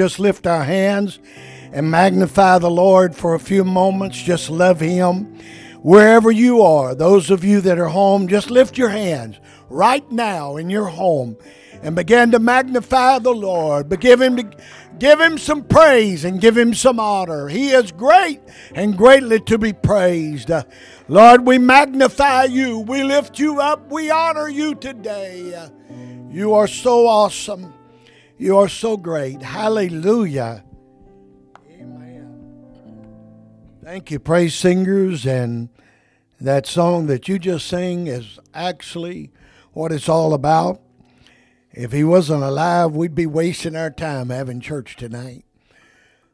Just lift our hands and magnify the Lord for a few moments. Just love Him. Wherever you are, those of you that are home, just lift your hands right now in your home and begin to magnify the Lord. But give him give him some praise and give him some honor. He is great and greatly to be praised. Lord, we magnify you. We lift you up. We honor you today. You are so awesome. You are so great. Hallelujah. Amen. Thank you, praise singers. And that song that you just sang is actually what it's all about. If he wasn't alive, we'd be wasting our time having church tonight.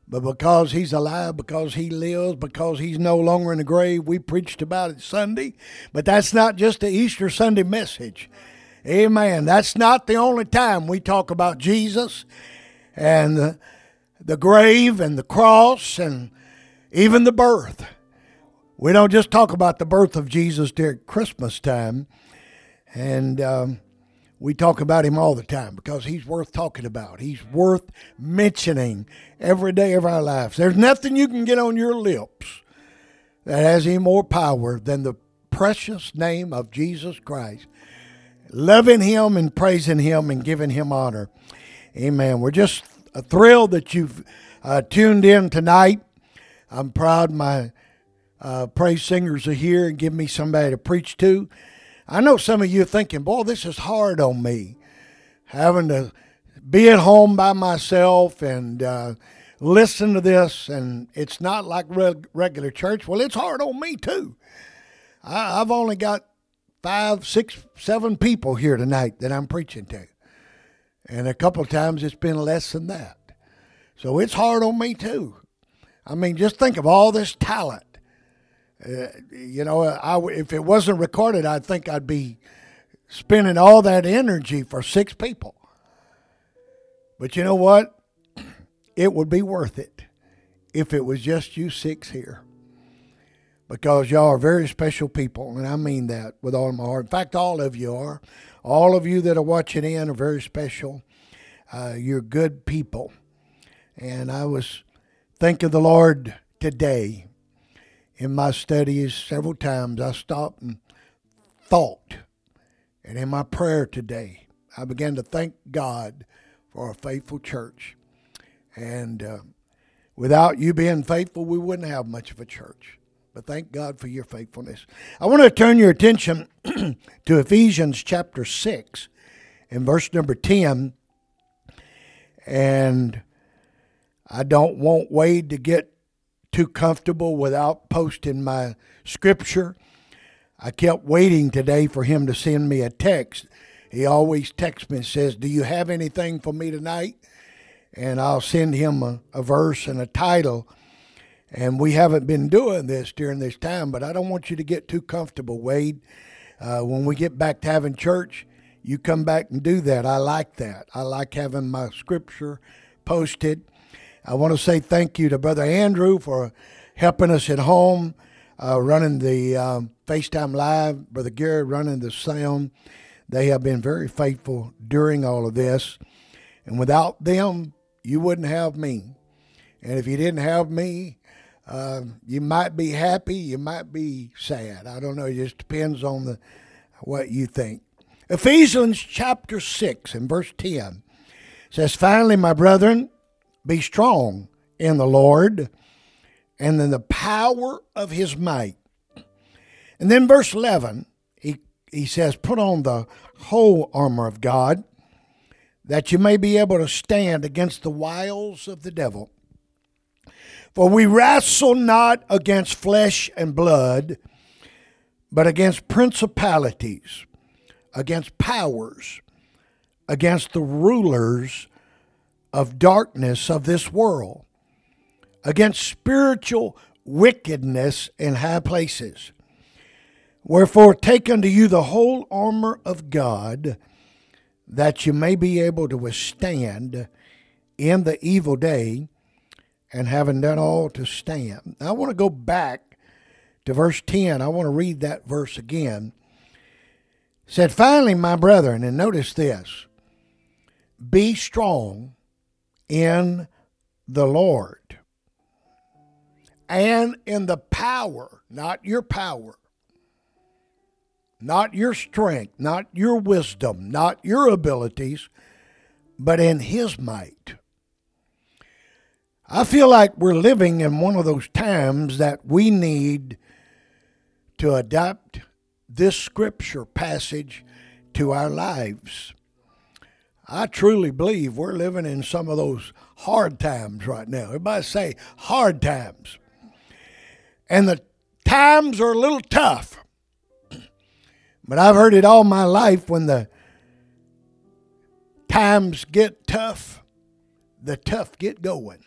But because he's alive, because he lives, because he's no longer in the grave, we preached about it Sunday. But that's not just the Easter Sunday message. Amen. That's not the only time we talk about Jesus and the, grave and the cross and even the birth. We don't just talk about the birth of Jesus during Christmas time, and um, we talk about him all the time because he's worth talking about. He's worth mentioning every day of our lives. There's nothing you can get on your lips that has any more power than the precious name of Jesus Christ loving Him and praising Him and giving Him honor. Amen. We're just thrilled that you've uh, tuned in tonight. I'm proud my uh, praise singers are here and give me somebody to preach to. I know some of you are thinking, boy, this is hard on me, having to be at home by myself and uh, listen to this, and it's not like reg- regular church. Well, it's hard on me too. I, I've only got five, six, seven people here tonight that I'm preaching to. And a couple of times it's been less than that. So it's hard on me too. I mean, just think of all this talent. Uh, you know, I, if it wasn't recorded, I think I'd be spending all that energy for six people. But you know what? It would be worth it if it was just you six here because y'all are very special people, and I mean that with all my heart. In fact, all of you are. All of you that are watching in are very special. Uh, you're good people. And I was thinking of the Lord today in my studies several times. I stopped and thought. And in my prayer today, I began to thank God for a faithful church. And uh, without you being faithful, we wouldn't have much of a church. But thank God for your faithfulness. I want to turn your attention to Ephesians chapter 6 and verse number 10. And I don't want Wade to get too comfortable without posting my scripture. I kept waiting today for him to send me a text. He always texts me and says, Do you have anything for me tonight? And I'll send him a, a verse and a title and we haven't been doing this during this time, but I don't want you to get too comfortable, Wade. Uh, when we get back to having church, you come back and do that. I like that. I like having my scripture posted. I want to say thank you to Brother Andrew for helping us at home, uh, running the um, Facebook Live, Brother Gary running the sound. They have been very faithful during all of this. And without them, you wouldn't have me. And if you didn't have me, uh, you might be happy, you might be sad. I don't know. It just depends on the what you think. Ephesians chapter 6 and verse 10 says, Finally, my brethren, be strong in the Lord and in the power of his might. And then verse 11, he, he says, Put on the whole armor of God that you may be able to stand against the wiles of the devil. For we wrestle not against flesh and blood, but against principalities, against powers, against the rulers of darkness of this world, against spiritual wickedness in high places. Wherefore, take unto you the whole armor of God, that you may be able to withstand in the evil day and having done all to stand. I want to go back to verse 10. I want to read that verse again. It said, Finally, my brethren, and notice this be strong in the Lord and in the power, not your power, not your strength, not your wisdom, not your abilities, but in His might. I feel like we're living in one of those times that we need to adapt this scripture passage to our lives. I truly believe we're living in some of those hard times right now. Everybody say hard times. And the times are a little tough. But I've heard it all my life when the times get tough, the tough get going.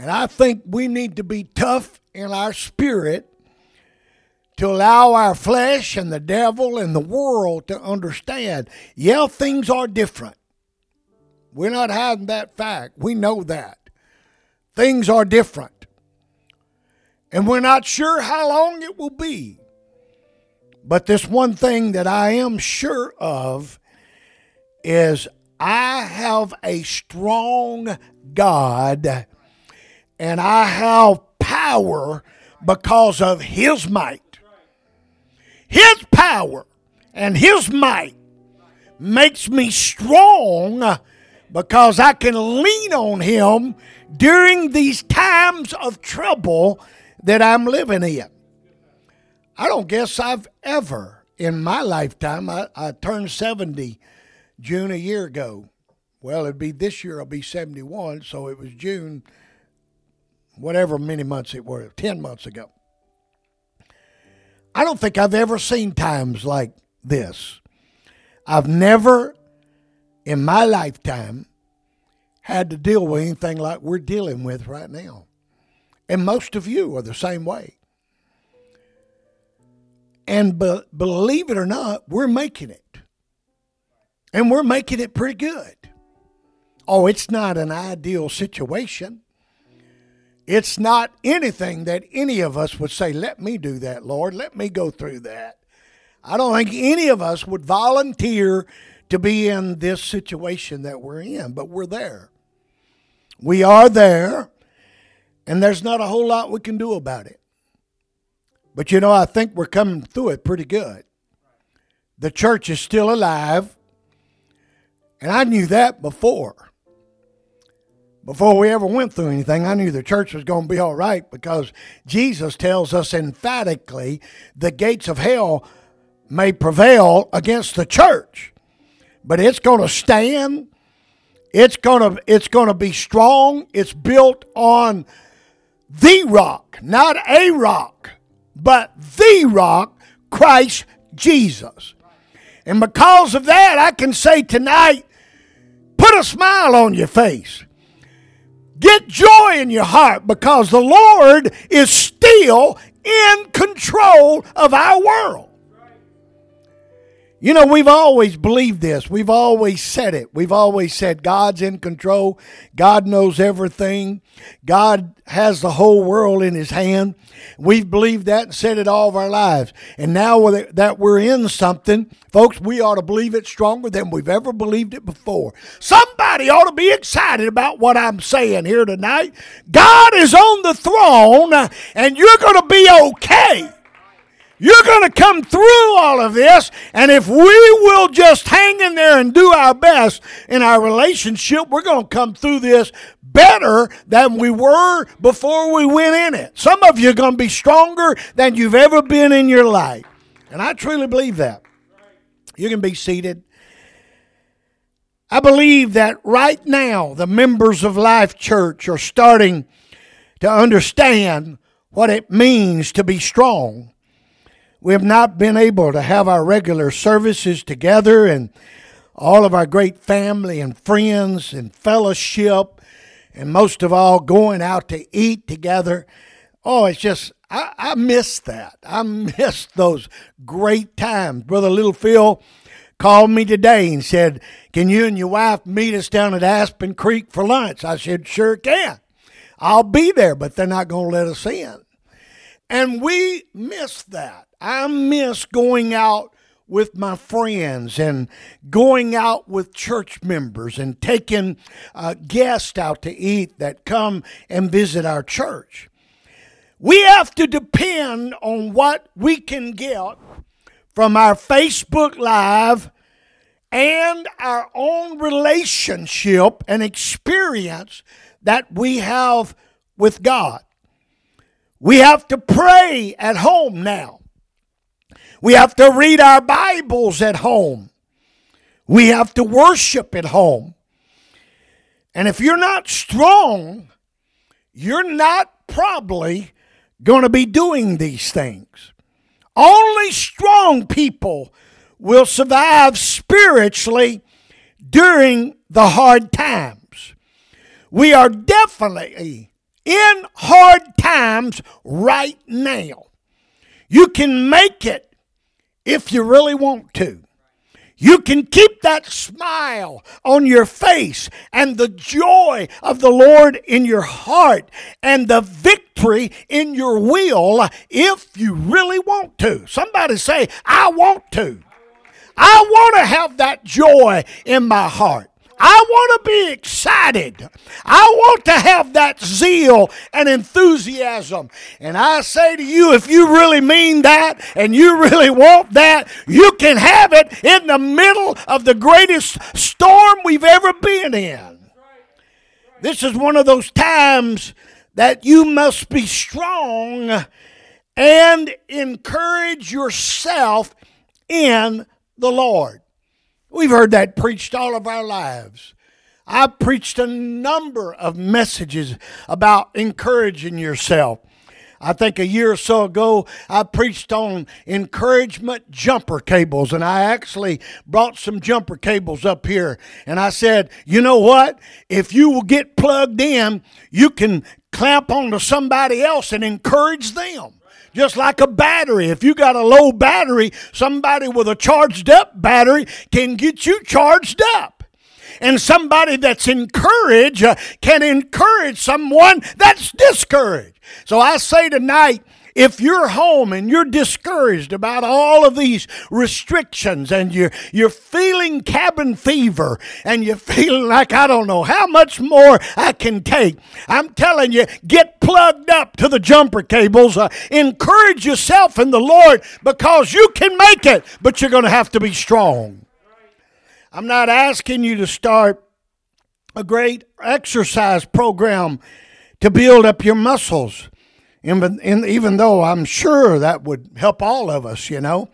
And I think we need to be tough in our spirit to allow our flesh and the devil and the world to understand yeah, things are different. We're not hiding that fact. We know that. Things are different. And we're not sure how long it will be. But this one thing that I am sure of is I have a strong God and I have power because of His might. His power and His might makes me strong because I can lean on Him during these times of trouble that I'm living in. I don't guess I've ever in my lifetime, I, I turned 70 June a year ago. Well, it'd be this year, I'll be 71, so it was June, whatever many months it were, 10 months ago. I don't think I've ever seen times like this. I've never in my lifetime had to deal with anything like we're dealing with right now. And most of you are the same way. And be- believe it or not, we're making it. And we're making it pretty good. Oh, it's not an ideal situation. It's not anything that any of us would say, Let me do that, Lord. Let me go through that. I don't think any of us would volunteer to be in this situation that we're in, but we're there. We are there, and there's not a whole lot we can do about it. But you know, I think we're coming through it pretty good. The church is still alive, and I knew that before before we ever went through anything, I knew the church was going to be all right because Jesus tells us emphatically the gates of hell may prevail against the church, but it's going to stand. It's going to it's going to be strong. It's built on the rock, not a rock, but the rock, Christ Jesus. And because of that, I can say tonight, put a smile on your face Get joy in your heart because the Lord is still in control of our world. You know, we've always believed this. We've always said it. We've always said God's in control. God knows everything. God has the whole world in his hand. We've believed that and said it all of our lives. And now that we're in something, folks, we ought to believe it stronger than we've ever believed it before. Somebody ought to be excited about what I'm saying here tonight. God is on the throne and you're going to be okay. You're going to come through all of this, and if we will just hang in there and do our best in our relationship, we're going to come through this better than we were before we went in it. Some of you are going to be stronger than you've ever been in your life. And I truly believe that. You can be seated. I believe that right now the members of Life Church are starting to understand what it means to be strong we have not been able to have our regular services together and all of our great family and friends and fellowship, and most of all, going out to eat together. Oh, it's just, I, I miss that. I miss those great times. Brother Little Phil called me today and said, Can you and your wife meet us down at Aspen Creek for lunch? I said, Sure can. I'll be there, but they're not going to let us in. And we miss that. I miss going out with my friends and going out with church members and taking uh, guests out to eat that come and visit our church. We have to depend on what we can get from our Facebook Live and our own relationship and experience that we have with God. We have to pray at home now. We have to read our Bibles at home. We have to worship at home. And if you're not strong, you're not probably going to be doing these things. Only strong people will survive spiritually during the hard times. We are definitely in hard times right now. You can make it if you really want to. You can keep that smile on your face and the joy of the Lord in your heart and the victory in your will if you really want to. Somebody say, I want to. I want to have that joy in my heart. I want to be excited. I want to have that zeal and enthusiasm. And I say to you, if you really mean that and you really want that, you can have it in the middle of the greatest storm we've ever been in. This is one of those times that you must be strong and encourage yourself in the Lord. We've heard that preached all of our lives. I've preached a number of messages about encouraging yourself. I think a year or so ago, I preached on encouragement jumper cables, and I actually brought some jumper cables up here. And I said, you know what? If you will get plugged in, you can clamp onto somebody else and encourage them just like a battery. If you got a low battery, somebody with a charged up battery can get you charged up. And somebody that's encouraged uh, can encourage someone that's discouraged. So I say tonight, if you're home and you're discouraged about all of these restrictions and you're, you're feeling cabin fever and you're feeling like I don't know how much more I can take, I'm telling you, get plugged up to the jumper cables. Uh, encourage yourself in the Lord because you can make it, but you're going to have to be strong. I'm not asking you to start a great exercise program to build up your muscles even, even though I'm sure that would help all of us, you know.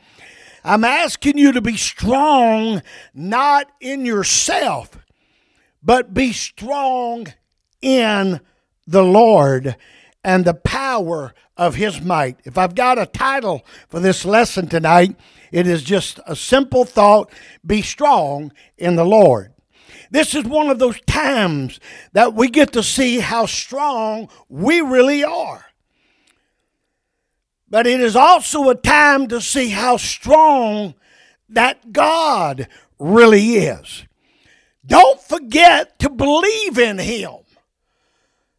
I'm asking you to be strong, not in yourself, but be strong in the Lord and the power of His might. If I've got a title for this lesson tonight, it is just a simple thought be strong in the Lord. This is one of those times that we get to see how strong we really are. But it is also a time to see how strong that God really is. Don't forget to believe in Him.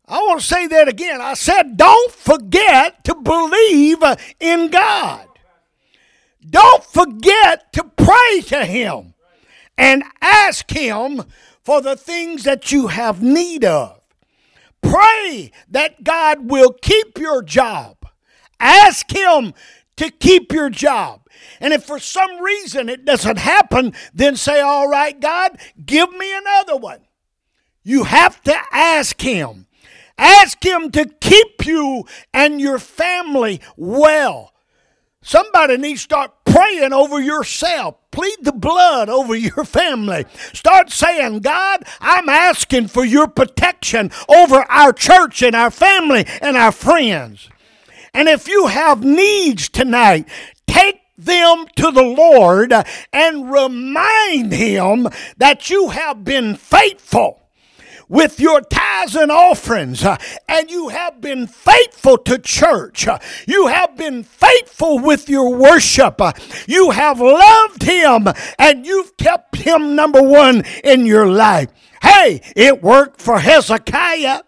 I want to say that again. I said, don't forget to believe in God. Don't forget to pray to Him and ask Him for the things that you have need of. Pray that God will keep your job. Ask Him to keep your job. And if for some reason it doesn't happen, then say, All right, God, give me another one. You have to ask Him. Ask Him to keep you and your family well. Somebody needs to start praying over yourself. Plead the blood over your family. Start saying, God, I'm asking for your protection over our church and our family and our friends. And if you have needs tonight, take them to the Lord and remind Him that you have been faithful with your tithes and offerings, uh, and you have been faithful to church. Uh, you have been faithful with your worship. Uh, you have loved Him, and you've kept Him number one in your life. Hey, it worked for Hezekiah.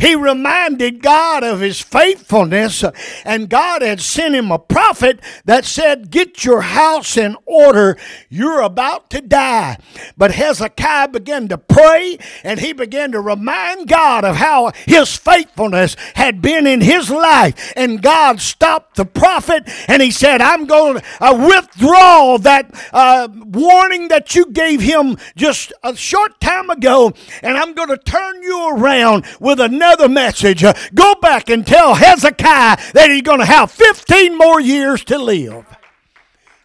He reminded God of his faithfulness, and God had sent him a prophet that said, Get your house in order. You're about to die. But Hezekiah began to pray, and he began to remind God of how his faithfulness had been in his life. And God stopped the prophet, and he said, I'm going to uh, withdraw that uh, warning that you gave him just a short time ago, and I'm going to turn you around with another message. Uh, go back and tell Hezekiah that he's going to have 15 more years to live.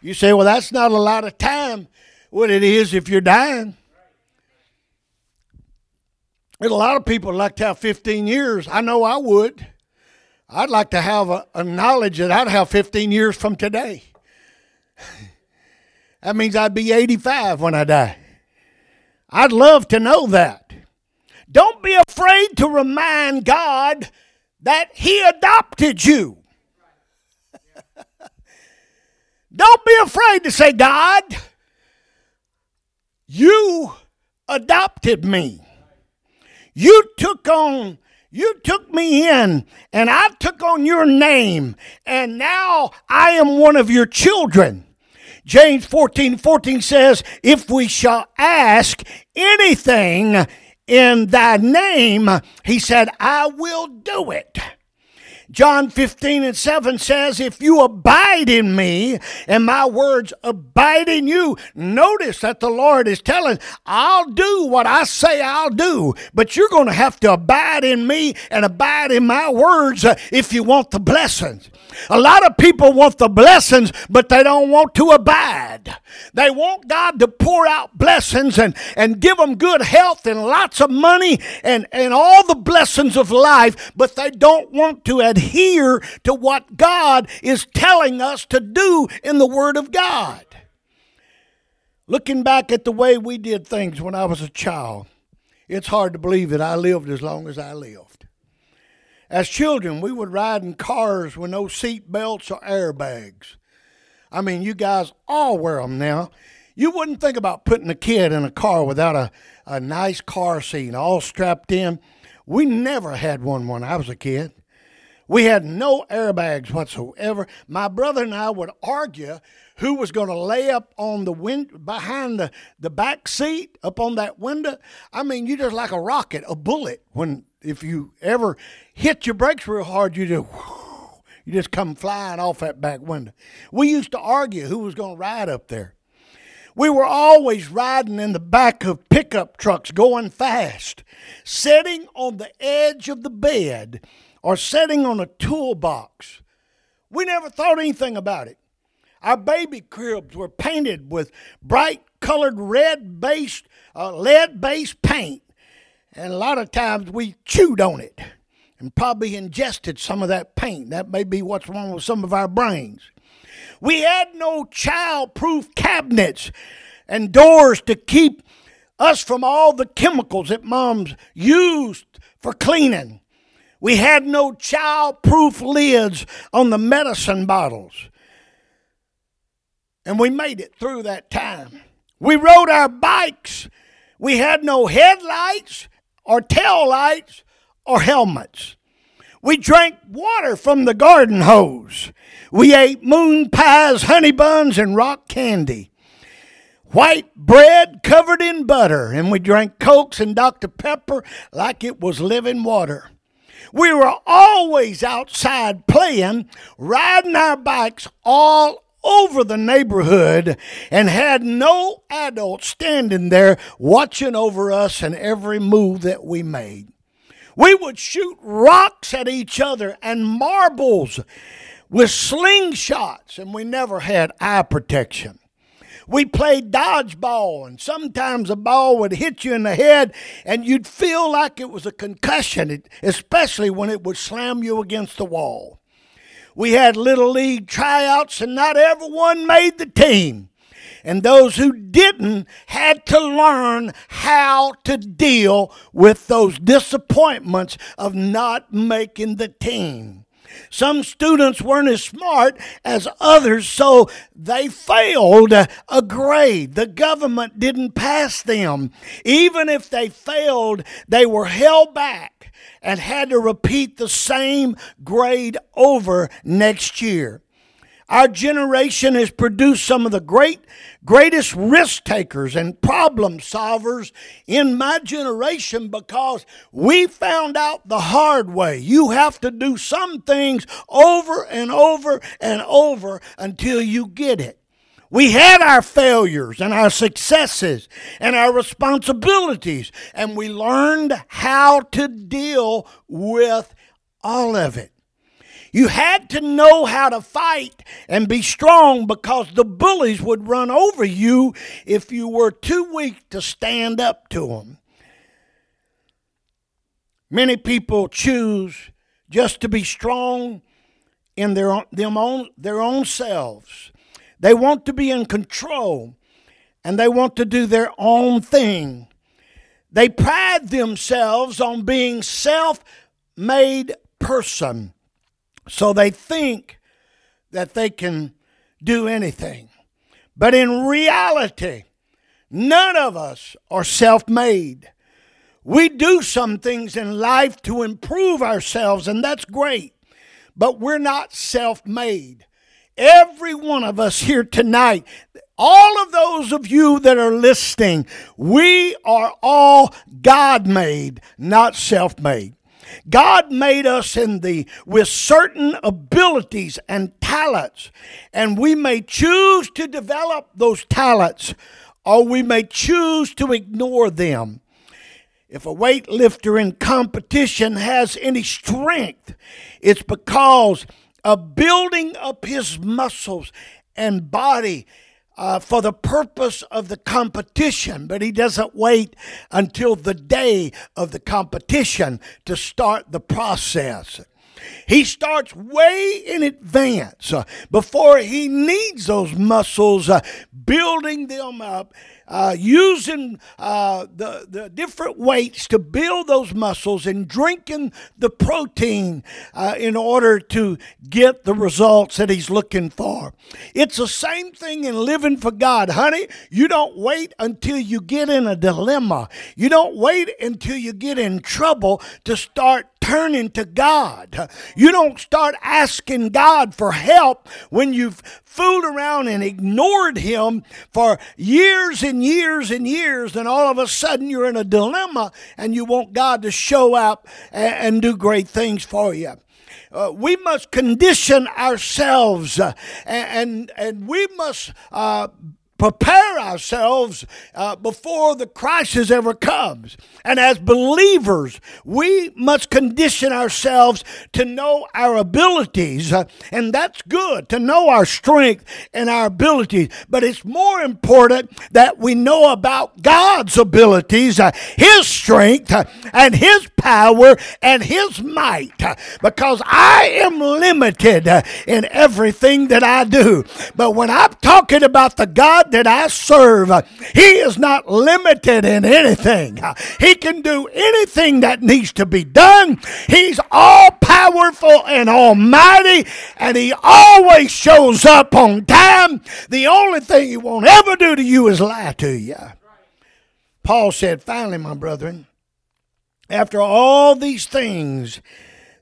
You say, well, that's not a lot of time. What it is if you're dying. And a lot of people like to have 15 years. I know I would. I'd like to have a, a knowledge that I'd have 15 years from today. that means I'd be 85 when I die. I'd love to know that. Don't be afraid to remind God that He adopted you. Don't be afraid to say, God, you adopted me. You took on you took me in and I took on your name, and now I am one of your children. James 14 14 says, If we shall ask anything in thy name, he said, I will do it. John 15 and 7 says, If you abide in me and my words abide in you, notice that the Lord is telling, I'll do what I say I'll do, but you're going to have to abide in me and abide in my words uh, if you want the blessings. A lot of people want the blessings, but they don't want to abide. They want God to pour out blessings and, and give them good health and lots of money and, and all the blessings of life, but they don't want to adhere to what God is telling us to do in the Word of God. Looking back at the way we did things when I was a child, it's hard to believe that I lived as long as I lived. As children, we would ride in cars with no seat belts or airbags. I mean, you guys all wear them now. You wouldn't think about putting a kid in a car without a, a nice car seat all strapped in. We never had one when I was a kid. We had no airbags whatsoever. My brother and I would argue who was going to lay up on the wind behind the, the back seat up on that window. I mean, you just like a rocket, a bullet. When if you ever hit your brakes real hard, you just you just come flying off that back window. We used to argue who was going to ride up there. We were always riding in the back of pickup trucks going fast, sitting on the edge of the bed or sitting on a toolbox. We never thought anything about it. Our baby cribs were painted with bright colored red based, uh, lead based paint. And a lot of times we chewed on it and probably ingested some of that paint. That may be what's wrong with some of our brains. We had no child proof cabinets and doors to keep us from all the chemicals that moms used for cleaning. We had no child proof lids on the medicine bottles. And we made it through that time. We rode our bikes. We had no headlights or tail lights or helmets. We drank water from the garden hose. We ate moon pies, honey buns, and rock candy. White bread covered in butter, and we drank Cokes and Dr. Pepper like it was living water. We were always outside playing, riding our bikes all over the neighborhood and had no adult standing there watching over us and every move that we made. We would shoot rocks at each other and marbles with slingshots, and we never had eye protection. We played dodgeball, and sometimes a ball would hit you in the head, and you'd feel like it was a concussion, especially when it would slam you against the wall. We had little league tryouts, and not everyone made the team. And those who didn't had to learn how to deal with those disappointments of not making the team. Some students weren't as smart as others, so they failed a grade. The government didn't pass them. Even if they failed, they were held back and had to repeat the same grade over next year. Our generation has produced some of the great, greatest risk takers and problem solvers in my generation because we found out the hard way. You have to do some things over and over and over until you get it. We had our failures and our successes and our responsibilities, and we learned how to deal with all of it. You had to know how to fight and be strong because the bullies would run over you if you were too weak to stand up to them. Many people choose just to be strong in their own, them own, their own selves. They want to be in control and they want to do their own thing. They pride themselves on being self made person. So they think that they can do anything. But in reality, none of us are self made. We do some things in life to improve ourselves, and that's great. But we're not self made. Every one of us here tonight, all of those of you that are listening, we are all God made, not self made. God made us in the with certain abilities and talents, and we may choose to develop those talents or we may choose to ignore them. If a weightlifter in competition has any strength, it's because of building up his muscles and body uh, for the purpose of the competition, but he doesn't wait until the day of the competition to start the process. He starts way in advance uh, before he needs those muscles, uh, building them up uh, using uh, the, the different weights to build those muscles and drinking the protein uh, in order to get the results that he's looking for. It's the same thing in living for God, honey. You don't wait until you get in a dilemma, you don't wait until you get in trouble to start turning to God. You don't start asking God for help when you've fooled around and ignored Him for years and years and years, and all of a sudden you're in a dilemma and you want God to show up and, do great things for you. Uh, we must condition ourselves uh, and, and we must uh, prepare ourselves uh, before the crisis ever comes. And as believers, we must condition ourselves to know our abilities. Uh, and that's good to know our strength and our abilities. But it's more important that we know about God's abilities, uh, His strength, uh, and His power and His might. Uh, because I am limited uh, in everything that I do. But when I'm talking about the God God that I serve, He is not limited in anything. He can do anything that needs to be done. He's all powerful and almighty, and He always shows up on time. The only thing He won't ever do to you is lie to you. Paul said, finally, my brethren, after all these things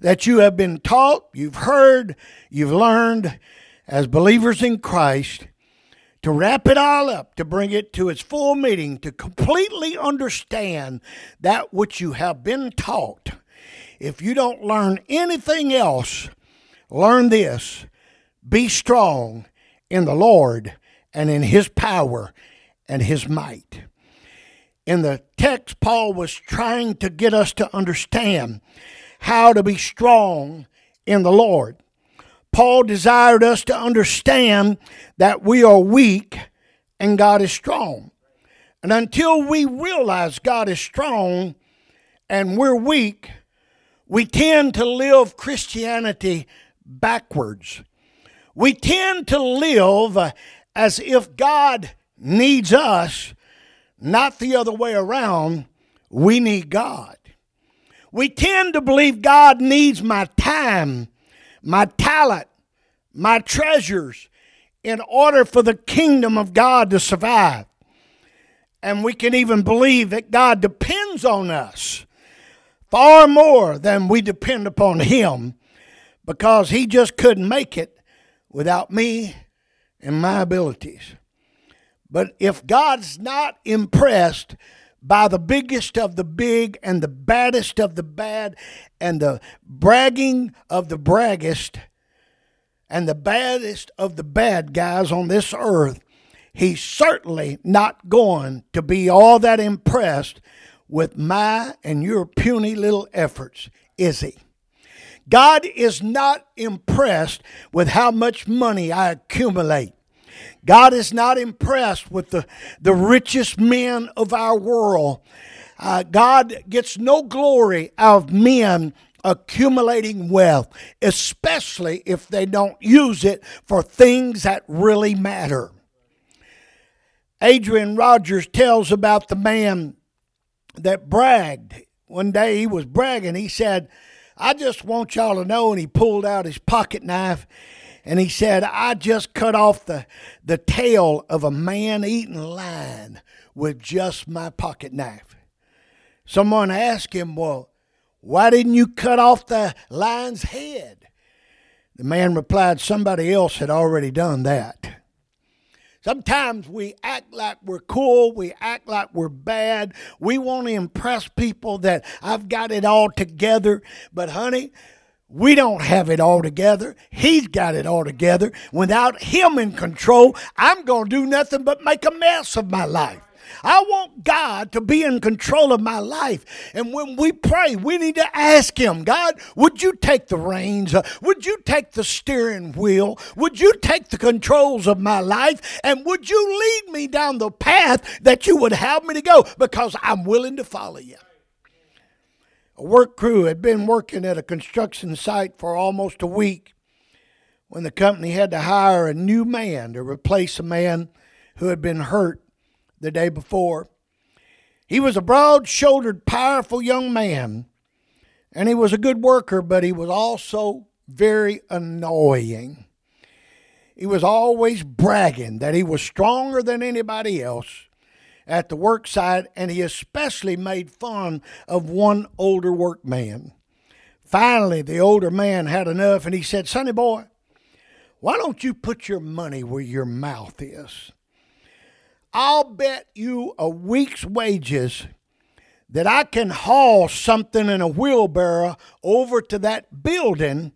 that you have been taught, you've heard, you've learned as believers in Christ, to wrap it all up, to bring it to its full meaning, to completely understand that which you have been taught. If you don't learn anything else, learn this be strong in the Lord and in His power and His might. In the text, Paul was trying to get us to understand how to be strong in the Lord. Paul desired us to understand that we are weak and God is strong. And until we realize God is strong and we're weak, we tend to live Christianity backwards. We tend to live as if God needs us, not the other way around. We need God. We tend to believe God needs my time my talent, my treasures, in order for the kingdom of God to survive. And we can even believe that God depends on us far more than we depend upon Him because He just couldn't make it without me and my abilities. But if God's not impressed by the biggest of the big and the baddest of the bad and the bragging of the braggest and the baddest of the bad guys on this earth, he's certainly not going to be all that impressed with my and your puny little efforts, is he? God is not impressed with how much money I accumulate. God is not impressed with the, the richest men of our world. Uh, God gets no glory out of men accumulating wealth, especially if they don't use it for things that really matter. Adrian Rogers tells about the man that bragged. One day he was bragging. He said, I just want y'all to know. And he pulled out his pocket knife and he said, I just cut off the, the tail of a man eating lion with just my pocket knife. Someone asked him, Well, why didn't you cut off the lion's head? The man replied, Somebody else had already done that. Sometimes we act like we're cool, we act like we're bad. We want to impress people that I've got it all together. But, honey, we don't have it all together. He's got it all together. Without Him in control, I'm going to do nothing but make a mess of my life. I want God to be in control of my life. And when we pray, we need to ask Him, God, would you take the reins? Would you take the steering wheel? Would you take the controls of my life? And would you lead me down the path that you would have me to go? Because I'm willing to follow you. A work crew had been working at a construction site for almost a week when the company had to hire a new man to replace a man who had been hurt the day before. He was a broad shouldered, powerful young man, and he was a good worker, but he was also very annoying. He was always bragging that he was stronger than anybody else at the work site, and he especially made fun of one older workman. Finally, the older man had enough and he said, Sonny boy, why don't you put your money where your mouth is? I'll bet you a week's wages that I can haul something in a wheelbarrow over to that building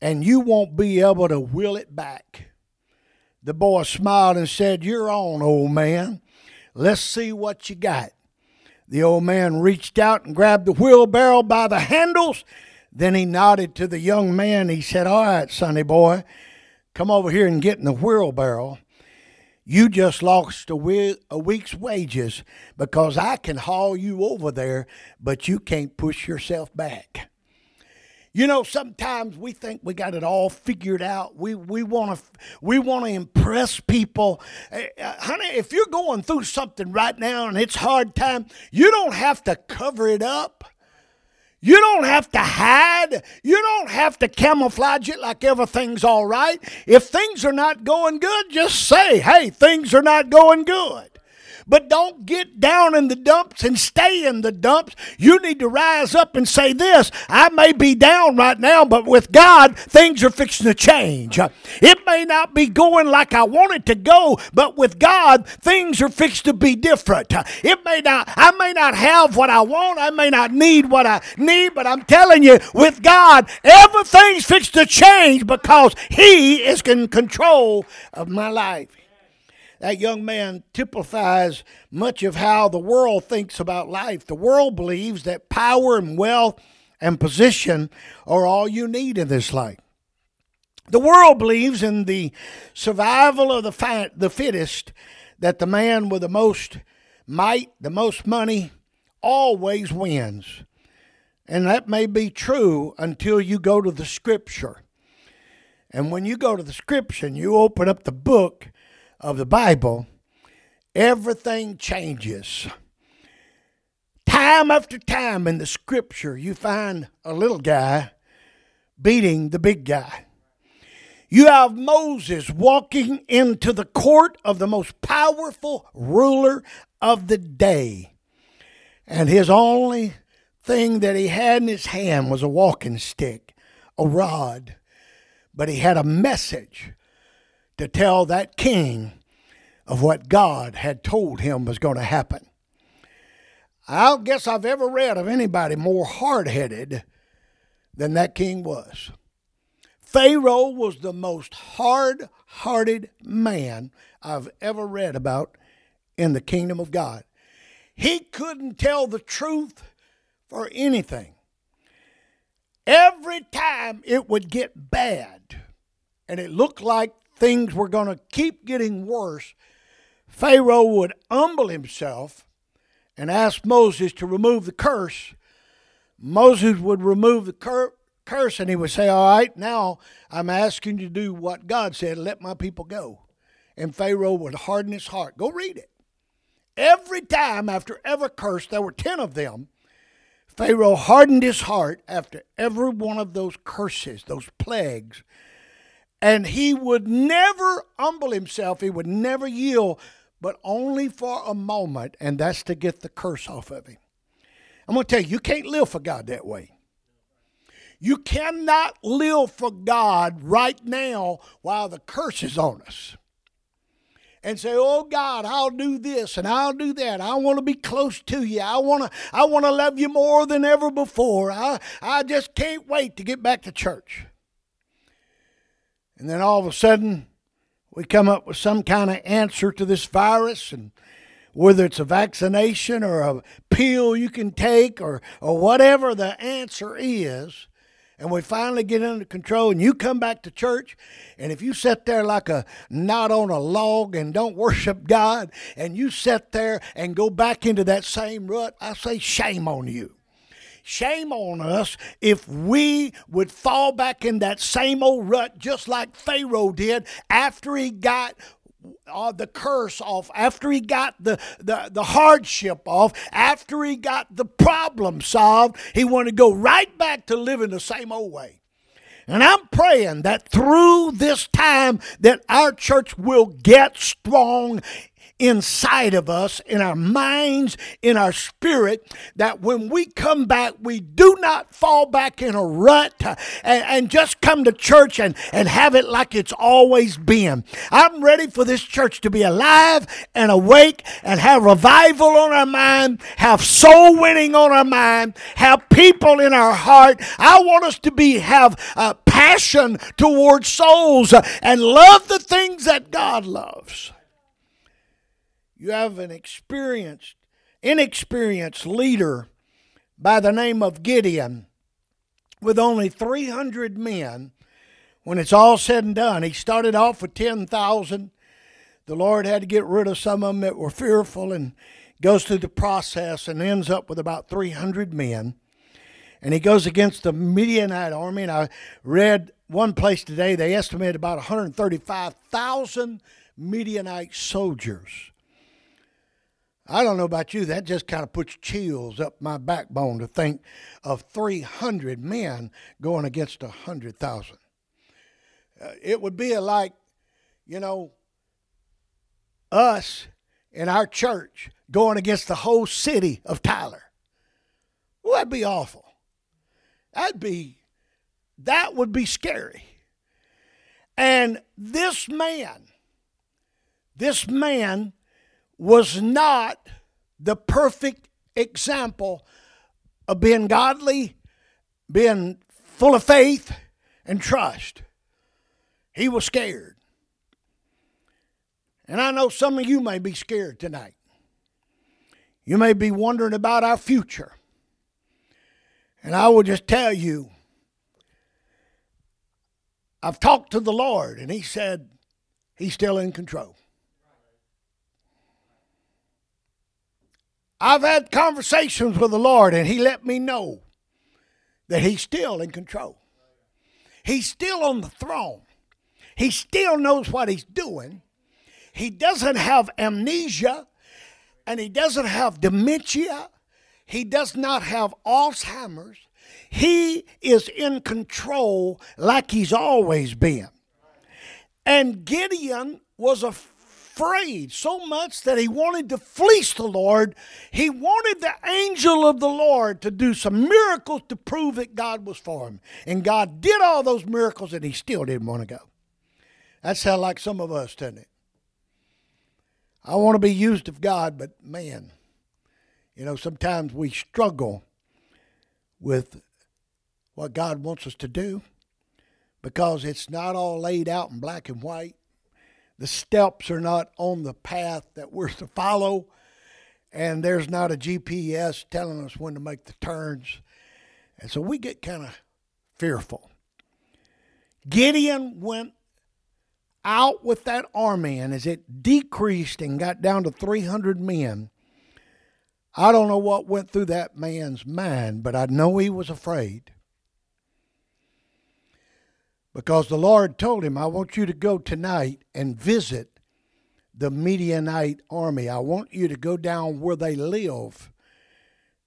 and you won't be able to wheel it back. The boy smiled and said, You're on, old man. Let's see what you got. The old man reached out and grabbed the wheelbarrow by the handles. Then he nodded to the young man. He said, All right, sonny boy, come over here and get in the wheelbarrow. You just lost a, week's wages because I can haul you over there, but you can't push yourself back. You know, sometimes we think we got it all figured out. We we want to we want to impress people. Uh, honey, if you're going through something right now and it's hard time, you don't have to cover it up. You don't have to hide. You don't have to camouflage it like everything's all right. If things are not going good, just say, "Hey, things are not going good." But don't get down in the dumps and stay in the dumps. You need to rise up and say this I may be down right now, but with God, things are fixing to change. It may not be going like I want it to go, but with God, things are fixed to be different. It may not, I may not have what I want, I may not need what I need, but I'm telling you, with God, everything's fixed to change because He is in control of my life that young man typifies much of how the world thinks about life. The world believes that power and wealth and position are all you need in this life. The world believes in the survival of the, fi- the fittest, that the man with the most might, the most money, always wins. And that may be true until you go to the scripture. And when you go to the scripture and you open up the book, of the Bible, everything changes. Time after time in the scripture, you find a little guy beating the big guy. You have Moses walking into the court of the most powerful ruler of the day, and his only thing that he had in his hand was a walking stick, a rod, but he had a message to tell that king of what God had told him was going to happen. I don't guess I've ever read of anybody more hard headed than that king was. Pharaoh was the most hard hearted man I've ever read about in the kingdom of God. He couldn't tell the truth for anything. Every time it would get bad and it looked like things were going to keep getting worse, Pharaoh would humble himself and ask Moses to remove the curse. Moses would remove the cur- curse and he would say, All right, now I'm asking you to do what God said, let my people go. And Pharaoh would harden his heart. Go read it. Every time after every curse, there were 10 of them, Pharaoh hardened his heart after every one of those curses, those plagues. And he would never humble himself, he would never yield, but only for a moment, and that's to get the curse off of him. I'm going to tell you, you can't live for God that way. You cannot live for God right now while the curse is on us and say, "Oh God, I'll do this and I'll do that. I want to be close to you. I want to I want to love you more than ever before. I I just can't wait to get back to church." And then all of a sudden, we come up with some kind of answer to this virus and whether it's a vaccination or a pill you can take or or whatever the answer is, and we finally get under control and you come back to church and if you sit there like a knot on a log and don't worship god and you sit there and go back into that same rut i say shame on you shame on us if we would fall back in that same old rut just like pharaoh did after he got uh, the curse off, after he got the, the, the hardship off, after he got the problem solved, he wanted to go right back to living the same old way. And I'm praying that through this time that our church will get strong inside of us, in our minds, in our spirit, that when we come back, we do not fall back in a rut and, and just come to church and, and have it like it's always been. I'm ready for this church to be alive and awake and have revival on our mind, have soul winning on our mind, have people in our heart. I want us to be have a passion towards souls and love the things that God loves. You have an experienced, inexperienced leader by the name of Gideon with only 300 men. When it's all said and done, he started off with 10,000. The Lord had to get rid of some of them that were fearful and goes through the process and ends up with about 300 men. And he goes against the Midianite army. And I read one place today, they estimate about 135,000 Midianite soldiers. I don't know about you, that just kind of puts chills up my backbone to think of 300 men going against 100,000. Uh, it would be like, you know, us and our church going against the whole city of Tyler. Well, that'd be awful. That'd be, that would be scary. And this man, this man was not the perfect example of being godly, being full of faith and trust. He was scared. And I know some of you may be scared tonight. You may be wondering about our future. And I will just tell you I've talked to the Lord, and He said He's still in control. I've had conversations with the Lord, and He let me know that He's still in control. He's still on the throne. He still knows what He's doing. He doesn't have amnesia, and He doesn't have dementia. He does not have Alzheimer's. He is in control like He's always been. And Gideon was a afraid so much that he wanted to fleece the Lord. He wanted the angel of the Lord to do some miracles to prove that God was for him. And God did all those miracles and he still didn't want to go. That sounds like some of us, doesn't it? I want to be used of God, but man, you know, sometimes we struggle with what God wants us to do because it's not all laid out in black and white. The steps are not on the path that we're to follow, and there's not a GPS telling us when to make the turns. And so we get kind of fearful. Gideon went out with that army, and as it decreased and got down to 300 men, I don't know what went through that man's mind, but I know he was afraid. Because the Lord told him, I want you to go tonight and visit the Midianite army. I want you to go down where they live.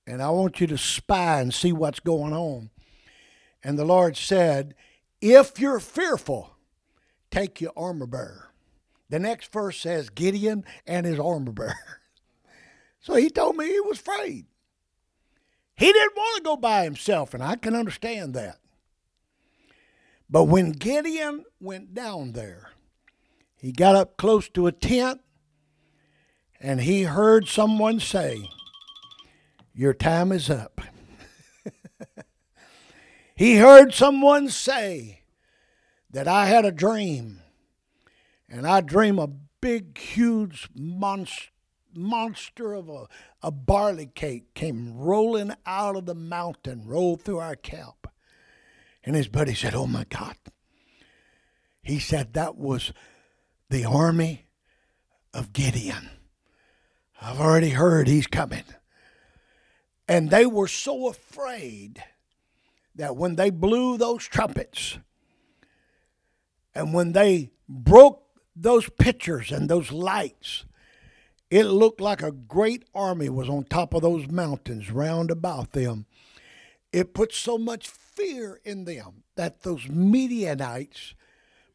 And I want you to spy and see what's going on. And the Lord said, If you're fearful, take your armor bearer. The next verse says Gideon and his armor bearer. So he told me he was afraid. He didn't want to go by himself, and I can understand that. But when Gideon went down there, he got up close to a tent and he heard someone say, Your time is up. he heard someone say that I had a dream, and I dream a big, huge monster monster of a, a barley cake came rolling out of the mountain, rolled through our camp. And his buddy said, Oh my God. He said that was the army of Gideon. I've already heard he's coming. And they were so afraid that when they blew those trumpets and when they broke those pictures and those lights, it looked like a great army was on top of those mountains round about them. It put so much fear in them that those Midianites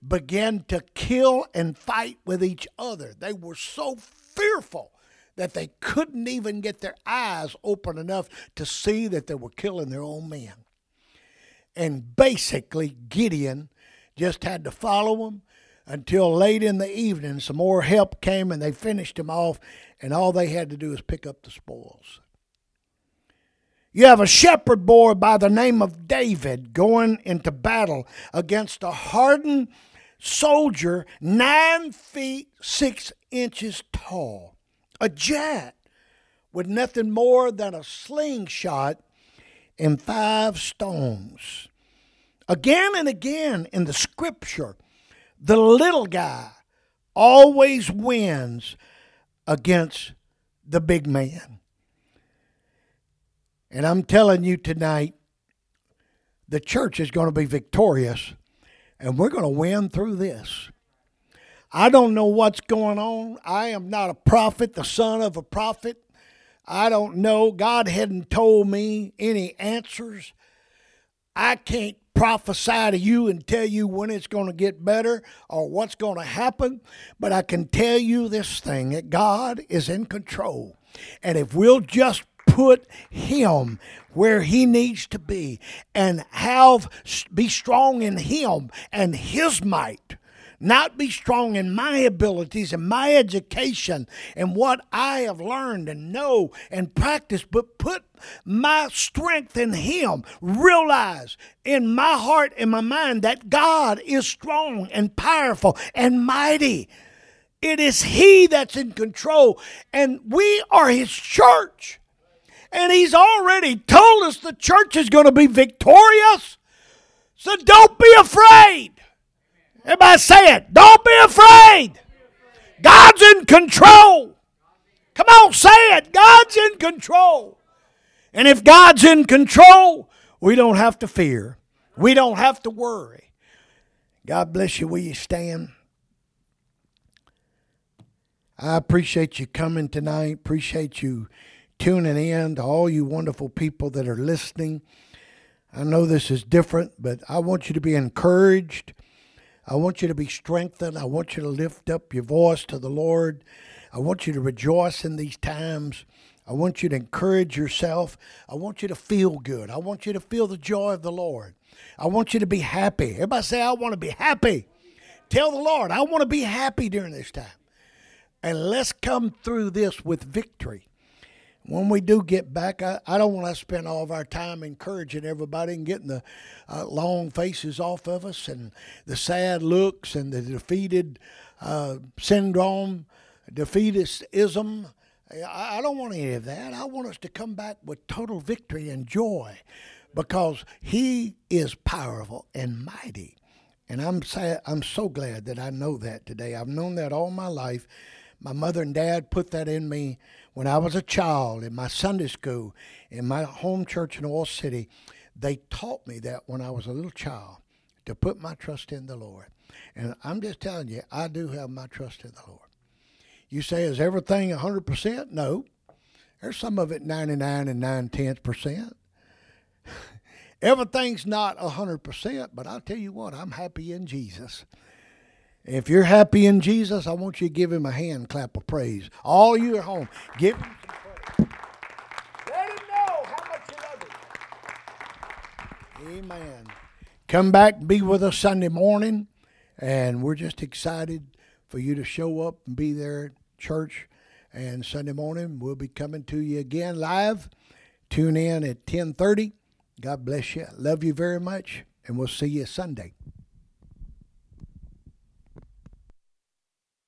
began to kill and fight with each other. They were so fearful that they couldn't even get their eyes open enough to see that they were killing their own men. And basically, Gideon just had to follow them until late in the evening. Some more help came and they finished him off, and all they had to do was pick up the spoils. You have a shepherd boy by the name of David going into battle against a hardened soldier nine feet six inches tall, a giant with nothing more than a slingshot and five stones. Again and again in the scripture, the little guy always wins against the big man. And I'm telling you tonight, the church is going to be victorious and we're going to win through this. I don't know what's going on. I am not a prophet, the son of a prophet. I don't know. God hadn't told me any answers. I can't prophesy to you and tell you when it's going to get better or what's going to happen, but I can tell you this thing that God is in control. And if we'll just put him where he needs to be and have be strong in him and his might not be strong in my abilities and my education and what I have learned and know and practice, but put my strength in Him. Realize in my heart and my mind that God is strong and powerful and mighty. It is He that's in control, and we are His church. And he's already told us the church is going to be victorious. So don't be afraid. Everybody say it. Don't be afraid. God's in control. Come on, say it. God's in control. And if God's in control, we don't have to fear. We don't have to worry. God bless you. Will you stand? I appreciate you coming tonight. Appreciate you tuning in, to all you wonderful people that are listening. I know this is different, but I want you to be encouraged. I want you to be strengthened. I want you to lift up your voice to the Lord. I want you to rejoice in these times. I want you to encourage yourself. I want you to feel good. I want you to feel the joy of the Lord. I want you to be happy. Everybody say, I want to be happy. Tell the Lord, I want to be happy during this time. And let's come through this with victory. When we do get back, I, I don't want to spend all of our time encouraging everybody and getting the uh, long faces off of us and the sad looks and the defeated uh, syndrome, defeatism. I, I don't want any of that. I want us to come back with total victory and joy because He is powerful and mighty. And I'm sad, I'm so glad that I know that today. I've known that all my life. My mother and dad put that in me when I was a child in my Sunday school, in my home church in Oil City. They taught me that when I was a little child to put my trust in the Lord. And I'm just telling you, I do have my trust in the Lord. You say, is everything 100%? No. There's some of it 99 and 9 tenths percent. Everything's not 100%, but I'll tell you what, I'm happy in Jesus. If you're happy in Jesus, I want you to give him a hand clap of praise. All you at home, give him some praise. Let him know how much you love him. Amen. Come back and be with us Sunday morning, and we're just excited for you to show up and be there at church. And Sunday morning, we'll be coming to you again live. Tune in at 1030. God bless you. Love you very much, and we'll see you Sunday.